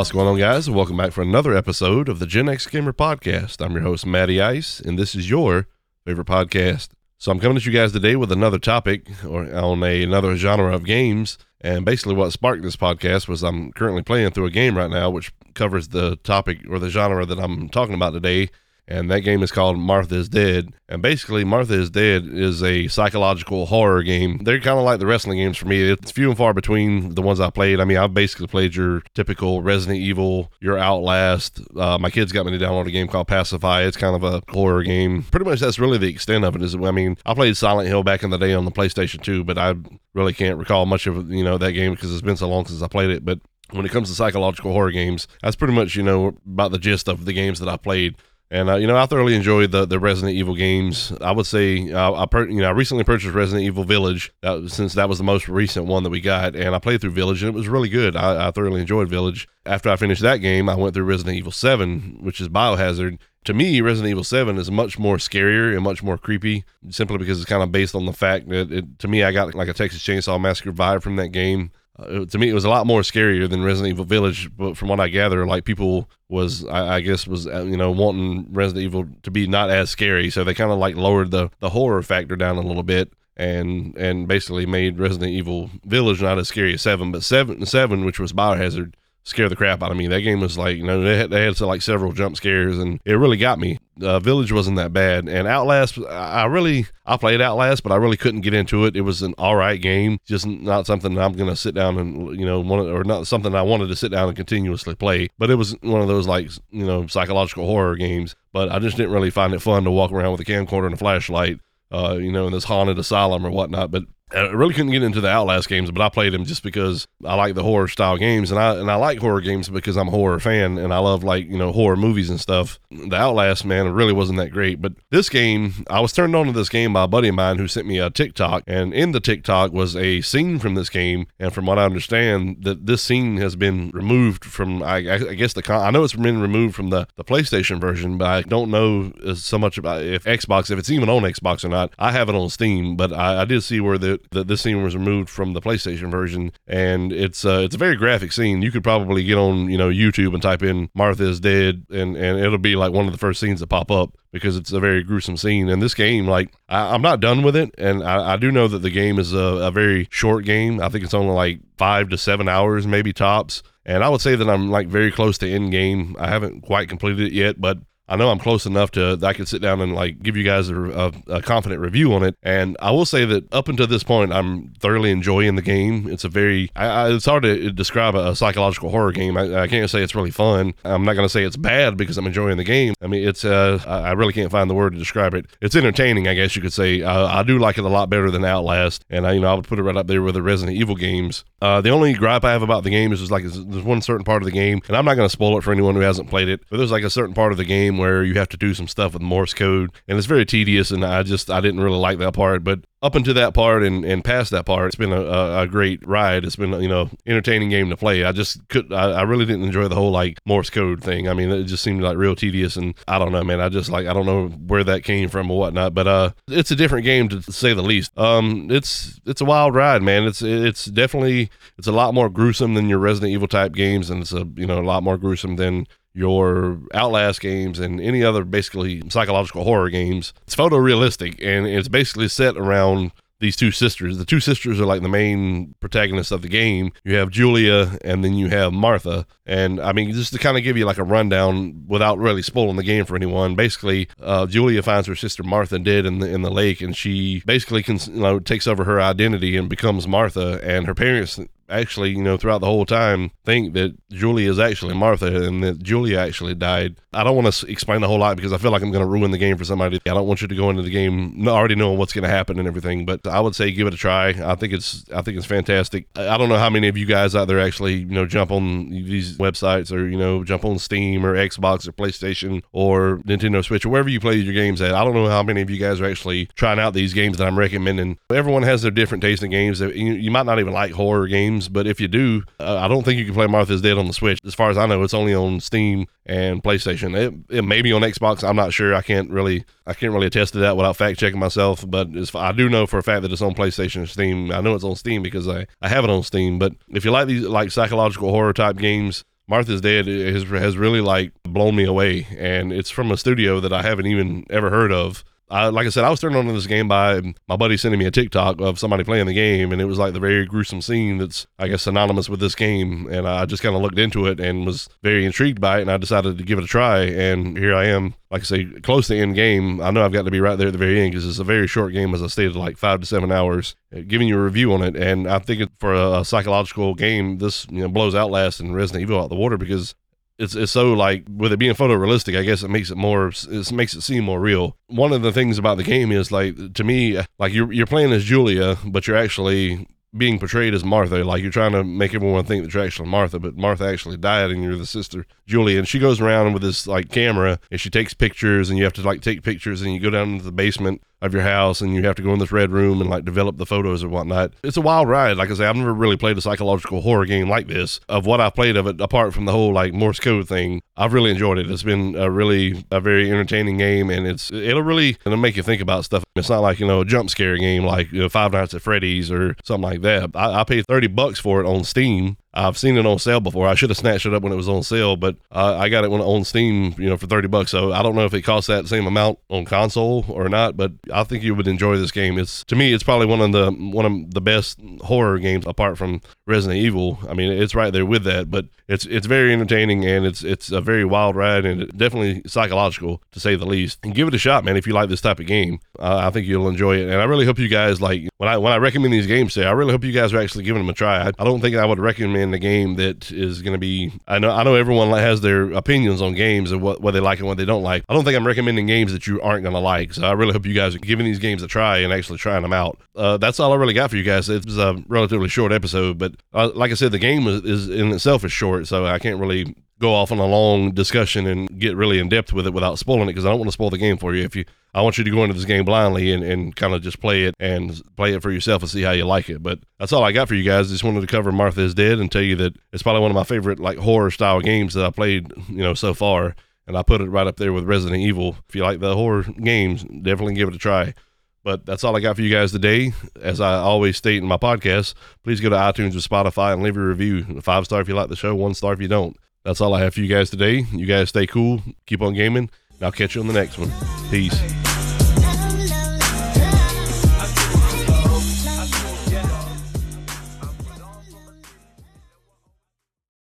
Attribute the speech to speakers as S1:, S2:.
S1: What's going on, guys? Welcome back for another episode of the Gen X Gamer Podcast. I'm your host, Matty Ice, and this is your favorite podcast. So I'm coming at you guys today with another topic or on a, another genre of games. And basically, what sparked this podcast was I'm currently playing through a game right now, which covers the topic or the genre that I'm talking about today and that game is called Martha is Dead. And basically, Martha is Dead is a psychological horror game. They're kind of like the wrestling games for me. It's few and far between the ones I played. I mean, I've basically played your typical Resident Evil, your Outlast. Uh, my kids got me to download a game called Pacify. It's kind of a horror game. Pretty much that's really the extent of it. Is I mean, I played Silent Hill back in the day on the PlayStation 2, but I really can't recall much of you know that game because it's been so long since I played it. But when it comes to psychological horror games, that's pretty much you know about the gist of the games that I played. And uh, you know, I thoroughly enjoyed the, the Resident Evil games. I would say uh, I per, you know I recently purchased Resident Evil Village that, since that was the most recent one that we got, and I played through Village and it was really good. I, I thoroughly enjoyed Village. After I finished that game, I went through Resident Evil Seven, which is Biohazard. To me, Resident Evil Seven is much more scarier and much more creepy, simply because it's kind of based on the fact that it, to me I got like a Texas Chainsaw Massacre vibe from that game. Uh, to me, it was a lot more scarier than Resident Evil Village. But from what I gather, like people was, I, I guess, was uh, you know wanting Resident Evil to be not as scary, so they kind of like lowered the the horror factor down a little bit, and and basically made Resident Evil Village not as scary as Seven, but Seven Seven, which was Biohazard, scare the crap out of me. That game was like, you know, they had, they had like several jump scares, and it really got me. Uh, Village wasn't that bad, and Outlast, I really, I played Outlast, but I really couldn't get into it. It was an all right game, just not something I'm gonna sit down and you know, want or not something I wanted to sit down and continuously play. But it was one of those like you know psychological horror games. But I just didn't really find it fun to walk around with a camcorder and a flashlight, uh, you know, in this haunted asylum or whatnot. But I really couldn't get into the Outlast games, but I played them just because I like the horror style games, and I and I like horror games because I'm a horror fan, and I love like you know horror movies and stuff. The Outlast man really wasn't that great, but this game I was turned on to this game by a buddy of mine who sent me a TikTok, and in the TikTok was a scene from this game, and from what I understand, that this scene has been removed from I, I guess the I know it's been removed from the the PlayStation version, but I don't know so much about if Xbox if it's even on Xbox or not. I have it on Steam, but I, I did see where the that this scene was removed from the PlayStation version, and it's uh, it's a very graphic scene. You could probably get on you know YouTube and type in Martha is dead, and and it'll be like one of the first scenes that pop up because it's a very gruesome scene. And this game, like I, am not done with it, and I, I, do know that the game is a, a very short game. I think it's only like five to seven hours, maybe tops. And I would say that I'm like very close to end game. I haven't quite completed it yet, but I know I'm close enough to that I can sit down and like give you guys a, a, a, confident review on it. And I will say that up until this point, I'm thoroughly enjoying the game. It's a very I, I, it's hard to describe a, a psychological horror game. I, can't say it's really fun. I'm not going to say it's bad because I'm enjoying the game. I mean, it's uh, I really can't find the word to describe it. It's entertaining, I guess you could say. I do like it a lot better than Outlast, and I you know I would put it right up there with the Resident Evil games. Uh, the only gripe I have about the game is just like there's one certain part of the game, and I'm not going to spoil it for anyone who hasn't played it. But there's like a certain part of the game where you have to do some stuff with Morse code, and it's very tedious. And I just I didn't really like that part. But up into that part and, and past that part, it's been a, a, great ride. It's been you know entertaining game to play. I just could I, I, really didn't enjoy the whole like Morse code thing. I mean, it just seemed like real tedious, and I don't know, man. I just like I don't know where that came from or whatnot. But uh, it's a different game to say the least. Um, it's it's a wild ride, man. It's it's definitely it's a lot more gruesome than your Resident Evil type games, and it's a you know a lot more gruesome than your Outlast games and any other basically psychological horror games. It's photorealistic and it's basically set around these two sisters. The two sisters are like the main protagonists of the game. You have Julia and then you have Martha. And I mean, just to kind of give you like a rundown without really spoiling the game for anyone, basically, uh, Julia finds her sister Martha dead in the in the lake, and she basically can, you know takes over her identity and becomes Martha. And her parents actually, you know, throughout the whole time, think that Julia is actually Martha and that Julia actually died. I don't want to explain the whole lot because I feel like I'm going to ruin the game for somebody. I don't want you to go into the game already knowing what's going to happen and everything. But I would say give it a try. I think it's I think it's fantastic. I don't know how many of you guys out there actually you know jump on these websites or you know jump on Steam or Xbox or PlayStation or Nintendo Switch or wherever you play your games at. I don't know how many of you guys are actually trying out these games that I'm recommending. Everyone has their different taste in games. You, you might not even like horror games games, but if you do, uh, I don't think you can play Martha's Dead on the Switch. As far as I know, it's only on Steam and PlayStation. It, it may be on Xbox. I'm not sure. I can't really I can't really attest to that without fact checking myself. But I do know for a fact that it's on PlayStation and Steam. I know it's on Steam because I, I have it on Steam. But if you like these like psychological horror type games, Martha's Dead has, has really like blown me away, and it's from a studio that I haven't even ever heard of. I, like I said, I was turned on to this game by my buddy sending me a TikTok of somebody playing the game, and it was like the very gruesome scene that's, I guess, synonymous with this game. And I just kind of looked into it and was very intrigued by it, and I decided to give it a try. And here I am, like I say, close to end game. I know I've got to be right there at the very end because it's a very short game, as I stated, like five to seven hours. Uh, giving you a review on it, and I think for a, psychological game, this you know blows Outlast and Resident Evil out the water because it's it's so like with it being photorealistic, I guess it makes it more it makes it seem more real. One of the things about the game is like to me, like you're you're playing as Julia, but you're actually being portrayed as Martha. Like you're trying to make everyone think that you're actually Martha, but Martha actually died and you're the sister Julia. And she goes around with this like camera and she takes pictures and you have to like take pictures and you go down into the basement of your house and you have to go in this red room and like develop the photos and whatnot. It's a wild ride. Like I say, I've never really played a psychological horror game like this. Of what I've played of it, apart from the whole like Morse code thing, I've really enjoyed it. It's been a really a very entertaining game and it's it'll really it'll make you think about stuff. It's not like you know a jump scare game like you know, Five Nights at Freddy's or something like that. I, I paid thirty bucks for it on Steam I've seen it on sale before. I should have snatched it up when it was on sale, but uh, I got it when on Steam, you know, for thirty bucks. So I don't know if it costs that same amount on console or not, but I think you would enjoy this game. It's to me, it's probably one of the one of the best horror games apart from Resident Evil. I mean, it's right there with that, but it's it's very entertaining and it's it's a very wild ride and definitely psychological to say the least. And give it a shot, man. If you like this type of game, uh, I think you'll enjoy it. And I really hope you guys like when I when I recommend these games. Say, I really hope you guys are actually giving them a try. I, I don't think I would recommend in the game that is going to be. I know I know everyone has their opinions on games and what, what they like and what they don't like. I don't think I'm recommending games that you aren't going to like. So I really hope you guys are giving these games a try and actually trying them out. Uh, that's all I really got for you guys. It was a relatively short episode, but uh, like I said, the game is, is in itself is short, so I can't really go off on a long discussion and get really in depth with it without spoiling it because I don't want to spoil the game for you. If you, I want you to go into this game blindly and, and kind of just play it and play it for yourself and see how you like it. But that's all I got for you guys. Just wanted to cover Martha is Dead and tell you that it's probably one of my favorite like horror style games that I played, you know, so far. And I put it right up there with Resident Evil. If you like the horror games, definitely give it a try. But that's all I got for you guys today. As I always state in my podcast, please go to iTunes or Spotify and leave a review. Five star if you like the show, one star if you don't. That's all I have for you guys today. You guys stay cool, keep on gaming, and I'll catch you on the next one. Peace.